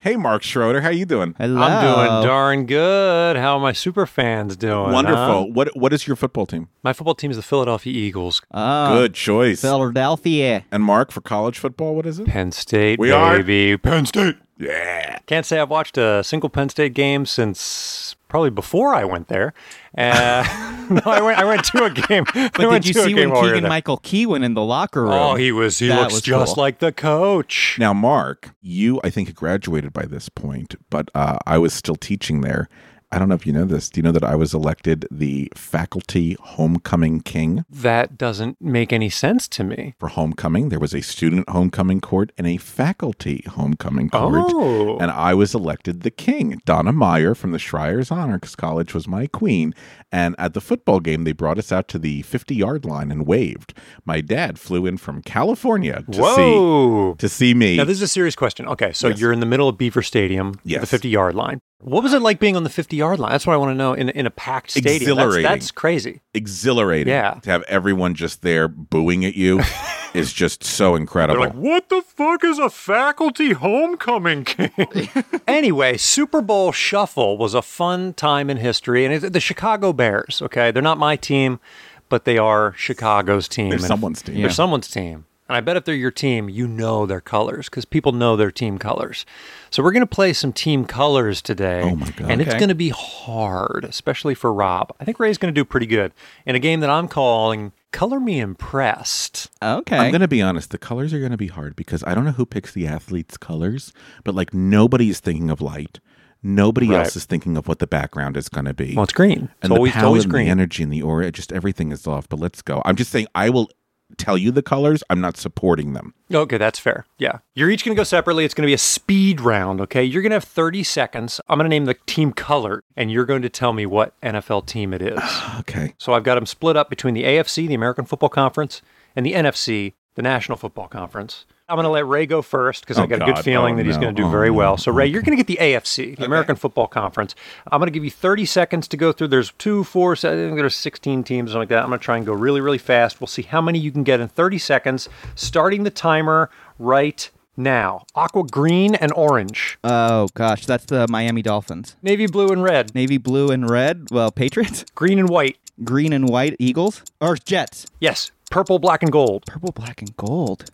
S3: Hey, Mark Schroeder, how you doing?
S1: Hello.
S12: I'm doing darn good. How are my super fans doing?
S3: Wonderful.
S12: huh?
S3: What What is your football team?
S12: My football team is the Philadelphia Eagles.
S1: Oh,
S3: Good choice.
S1: Philadelphia.
S3: And Mark for college football, what is it?
S12: Penn State,
S3: We are-
S12: baby. Penn State.
S3: Yeah.
S12: Can't say I've watched a single Penn State game since probably before I went there. Uh, (laughs) no, I went. I went to a game. (laughs)
S1: But
S12: went
S1: did you see when
S12: while we were
S1: Keegan. Michael Key went in the locker room?
S12: Oh, he was. He
S1: That
S12: looks
S1: was
S12: just
S1: cool.
S12: like the coach.
S3: Now, Mark, you I think had graduated by this point, but uh, I was still teaching there. I don't know if you know this. Do you know that I was elected the faculty homecoming king?
S12: That doesn't make any sense to me.
S3: For homecoming, there was a student homecoming court and a faculty homecoming court.
S12: Oh.
S3: And I was elected the king. Donna Meyer from the Schreyer's Honor College was my queen. And at the football game, they brought us out to the 50 yard line and waved. My dad flew in from California to
S12: Whoa.
S3: see to see me.
S12: Now, this is a serious question. Okay, so
S3: Yes.
S12: you're in the middle of Beaver Stadium,
S3: Yes.
S12: the 50 yard line. What was it like being on the 50 yard line? That's what I want to know in, in a packed stadium. That's,
S3: Exhilarating.
S12: that's crazy.
S3: exhilarating.
S12: Yeah.
S3: To have everyone just there booing at you (laughs) is just so incredible.
S12: They're like, what the fuck is a faculty homecoming game? (laughs) anyway, Super Bowl Shuffle was a fun time in history. And it's the Chicago Bears, okay? They're not my team, but they are Chicago's team.
S3: They're
S12: And if-
S3: someone's team.
S12: They're someone's team. And I bet if they're your team, you know their colors because people know their team colors. So we're going to play some team colors today.
S3: Oh my God.
S12: And it's going to be hard, especially for Rob. I think Ray's going to do pretty good in a game that I'm calling Color Me Impressed.
S1: Okay.
S3: I'm going to be honest. The colors are going to be hard because I don't know who picks the athletes' colors, but like nobody is thinking of light. Nobody
S12: Right.
S3: else is thinking of what the background is going to be.
S12: Well, it's green.
S3: And
S12: always,
S3: the
S12: it's always
S3: palette and
S12: green.
S3: the energy and the aura, just everything is off. But let's go. I'm just saying, I will tell you the colors. I'm not supporting them.
S12: Okay, that's fair. Yeah. You're each going to go separately. It's going to be a speed round, okay? You're going to have 30 seconds. I'm going to name the team color, and you're going to tell me what NFL team it is. (sighs)
S3: Okay.
S12: so I've got them split up between the AFC, the American Football Conference, and the NFC, the National Football Conference. I'm going to let Ray go first because I
S3: Oh,
S12: got a good feeling
S3: Oh,
S12: that he's
S3: no.
S12: going to do
S3: Oh,
S12: very
S3: no.
S12: well. So, Ray, you're going to get the AFC, the American Football Conference. I'm going to give you 30 seconds to go through. There's two, four, se- I think there's 16 teams, something like that. I'm going to try and go really, really fast. We'll see how many you can get in 30 seconds, starting the timer right now. Aqua green and orange,
S1: oh gosh, that's the Miami Dolphins.
S12: navy blue and red,
S1: Navy blue and red. Well, Patriots. (laughs)
S12: green and white.
S1: Green and white Eagles or Jets.
S12: Yes, purple, black, and gold.
S1: Purple, black, and gold.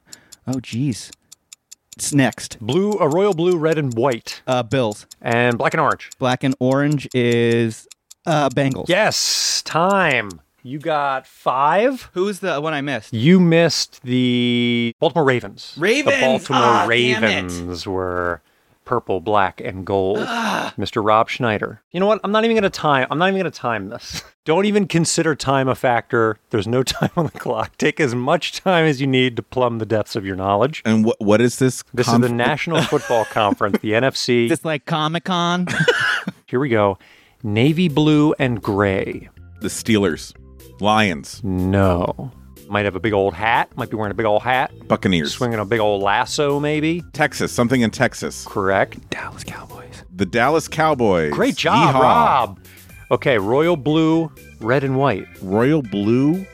S1: Oh geez. It's next.
S12: Blue, a royal blue, red, and white.
S1: Uh, Bills.
S12: And black and orange.
S1: Black and orange is uh Bengals.
S12: Yes, time. You got five.
S1: Who's the one I missed?
S12: You missed the Baltimore Ravens.
S1: Ravens!
S12: The Baltimore
S1: Ah, damn it.
S12: Ravens were purple, black, and gold. (sighs) Ah. Mr. Rob Schneider. You know what? I'm not even going to time. I'm not even going to time this. (laughs) Don't even consider time a factor. There's no (laughs) time on the clock. Take as much time as you need to plumb the depths of your knowledge.
S3: And what what is this?
S12: This
S3: conf-
S12: is the National (laughs) Football Conference, the NFC.
S1: Just like Comic Con.
S12: Here we go. Navy blue and gray.
S3: the Steelers, Lions,
S12: No. Might have a big old hat. Might be wearing a big old hat.
S3: Buccaneers,
S12: Swinging a big old lasso, maybe.
S3: Texas, something in Texas,
S12: Correct.
S1: Dallas Cowboys.
S3: the Dallas Cowboys.
S12: Great job,
S3: Yeehaw.
S12: Rob. Okay, royal blue, red and white.
S3: Royal blue,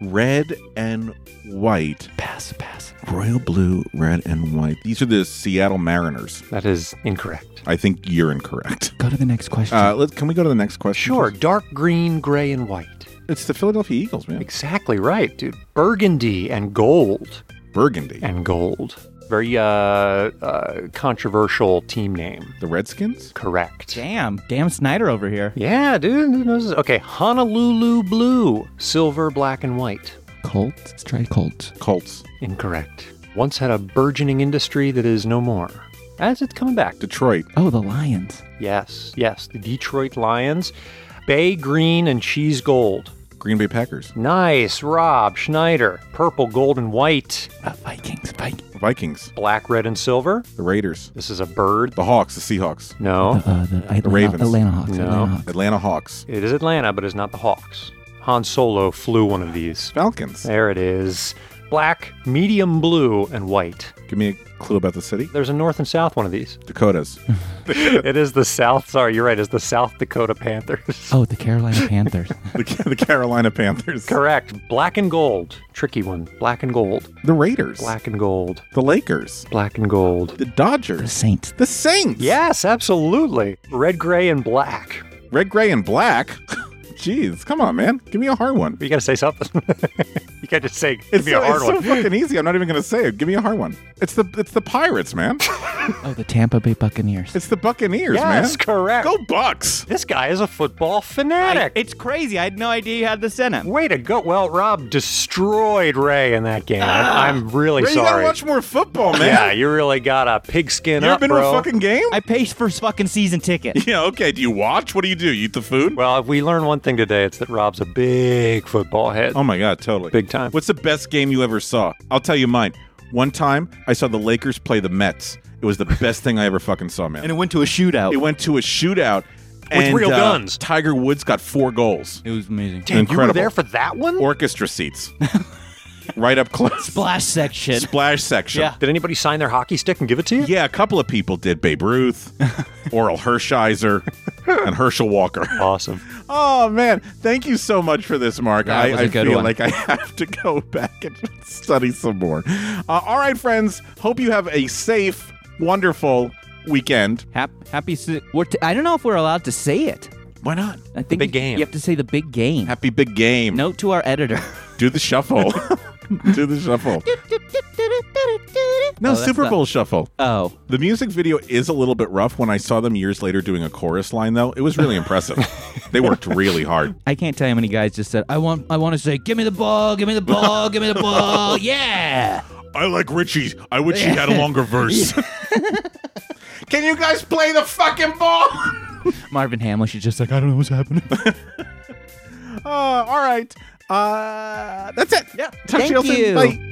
S3: red and white.
S1: Pass, pass.
S3: Royal blue, red and white. These are the Seattle Mariners.
S12: That is incorrect.
S3: I think you're incorrect.
S1: Go to the next question.
S3: Uh, let, can we go to the next question?
S12: Sure,
S3: please?
S12: dark green, gray, and white.
S3: It's the Philadelphia Eagles, man.
S12: Exactly right, dude. Burgundy and gold.
S3: Burgundy.
S12: And gold. Very uh, uh, controversial team name.
S3: The Redskins?
S12: Correct.
S1: Damn, damn Snyder over here.
S12: Yeah, dude. who knows? Okay, Honolulu blue, silver, black, and white.
S1: Colts. Let's try Colts.
S3: Colts.
S12: Incorrect. Once had a burgeoning industry that is no more. As it's coming back.
S3: Detroit.
S1: Oh, the Lions.
S12: Yes, yes. The Detroit Lions. Bay green and cheese gold.
S3: Green Bay Packers.
S12: Nice. Rob Schneider. Purple, gold, and white.
S1: Uh, Vikings, Vikings.
S3: Vikings.
S12: Black, red, and silver.
S3: The Raiders.
S12: This is a bird.
S3: The Hawks. The Seahawks.
S12: No.
S1: Uh, the, Atlanta,
S3: Ravens.
S1: Atlanta Hawks.
S12: No.
S1: Atlanta Hawks.
S3: Atlanta Hawks.
S12: It is Atlanta, but it's not the Hawks. Han Solo flew one of these.
S3: Falcons.
S12: There it is. Black, medium blue, and white.
S3: Give me a clue about the city.
S12: There's a north and south one of these.
S3: Dakotas. (laughs)
S12: it is the South. Sorry, you're right. It's the South Dakota Panthers.
S1: Oh, the Carolina Panthers. (laughs)
S3: the, the Carolina Panthers.
S12: Correct. Black and gold. Tricky one. Black and gold.
S3: The Raiders.
S12: Black and gold.
S3: The Lakers.
S12: Black and gold.
S3: The Dodgers.
S1: the Saints.
S3: The Saints.
S12: Yes, absolutely. Red, gray, and black.
S3: Red, gray, and black. (laughs) Jeez, come on, man. Give me a hard one.
S12: You got to say something. (laughs) you can't just say, give
S3: It's
S12: me
S3: so,
S12: a hard
S3: it's
S12: one.
S3: so fucking easy. I'm not even gonna say it. Give me a hard one. It's the it's the Pirates, man. (laughs)
S1: Oh, the Tampa Bay Buccaneers.
S3: It's the Buccaneers,
S12: yes,
S3: man.
S12: That's correct.
S3: Go Bucks.
S12: This guy is a football fanatic.
S1: it's crazy. I had no idea you had this in Senate.
S12: Way to go. Well, Rob destroyed Ray in that game. I- I'm really
S3: Ray, you gotta watch more football, man.
S12: yeah, you really got a pigskin
S3: You ever
S12: up,
S3: been
S12: bro.
S3: to a fucking game?
S1: I paid for fucking season ticket. (laughs)
S3: yeah, okay. Do you watch? What do you do? You eat the food?
S12: well, if we learn one thing today, it's that Rob's a big football head.
S3: Oh my god, totally.
S12: Big time.
S3: What's the best game you ever saw? I'll tell you mine. One time I saw the Lakers play the Mets. It was the (laughs) best thing I ever fucking saw, man.
S1: And it went to a shootout.
S3: It went to a shootout. and,
S12: real
S3: uh,
S12: guns.
S3: Tiger Woods got four goals.
S1: It was amazing.
S12: Damn, you were there for that one?
S3: Orchestra seats. (laughs) right up close.
S1: Splash section.
S3: Splash section.
S1: Yeah.
S12: Did anybody sign their hockey stick and give it to you?
S3: Yeah, a couple of people did. Babe Ruth, (laughs) Orel Hershiser, and Herschel Walker.
S12: Awesome.
S3: Oh man, thank you so much for this, Mark.
S1: That
S3: I,
S1: was a
S3: I
S1: good
S3: feel
S1: one.
S3: like I (laughs) have to go back and (laughs) study some more. Uh, all right, friends. Hope you have a safe, wonderful weekend.
S1: Hap- happy. si- We're t- I don't know if we're allowed to say it.
S3: Why not?
S1: I think
S12: big
S1: you-
S12: game.
S1: You have to say the big game.
S3: Happy big game.
S1: Note to our editor.
S3: Do the shuffle. Do the shuffle. No,
S1: Oh, that's
S3: Super
S1: not-
S3: Bowl shuffle.
S1: Oh,
S3: The music video is a little bit rough. When I saw them years later doing a chorus line, though, it was really (laughs) impressive. they worked really hard.
S1: I can't tell you how many guys just said, "I want, I want to say, give me the ball, give me the ball, give me the ball, (laughs) yeah."
S7: I like Richie. I wish he had a longer verse. (laughs)
S3: Can you guys play the fucking ball?
S1: Marvin Hamlisch is just like, I don't know what's happening.
S3: Uh, all right. Uh, that's it. Yeah. Talk
S1: Thank
S3: to you. all soon.
S1: you.
S3: Bye.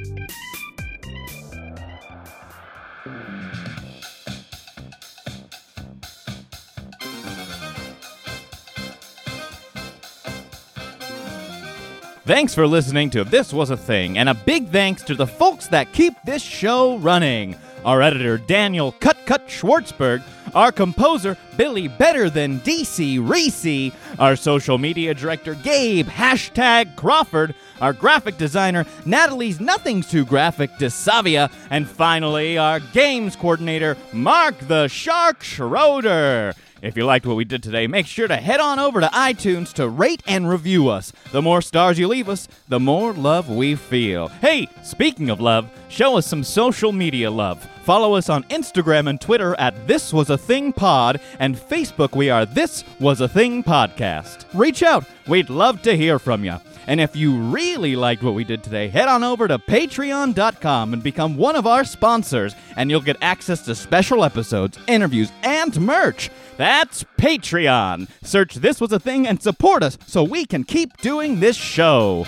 S1: Thanks for listening to This Was a Thing, and a big thanks to the folks that keep this show running. Our editor, Daniel Cut Cut Schwartzberg, our composer, Billy Better Than DC Reese, our social media director, Gabe. Hashtag Crawford, our graphic designer, Natalie's Nothing Too Graphic DeSavia, and finally, our games coordinator, Mark the Shark Schroeder. If you liked what we did today, make sure to head on over to iTunes to rate and review us. The more stars you leave us, the more love we feel. Hey, speaking of love, show us some social media love. Follow us on Instagram and Twitter at This Was a Thing Pod, and Facebook we are This Was a Thing Podcast. Reach out, we'd love to hear from you. And if you really liked what we did today, head on over to patreon.com and become one of our sponsors, and you'll get access to special episodes, interviews, and merch. That's Patreon. Search This Was a Thing and support us so we can keep doing this show.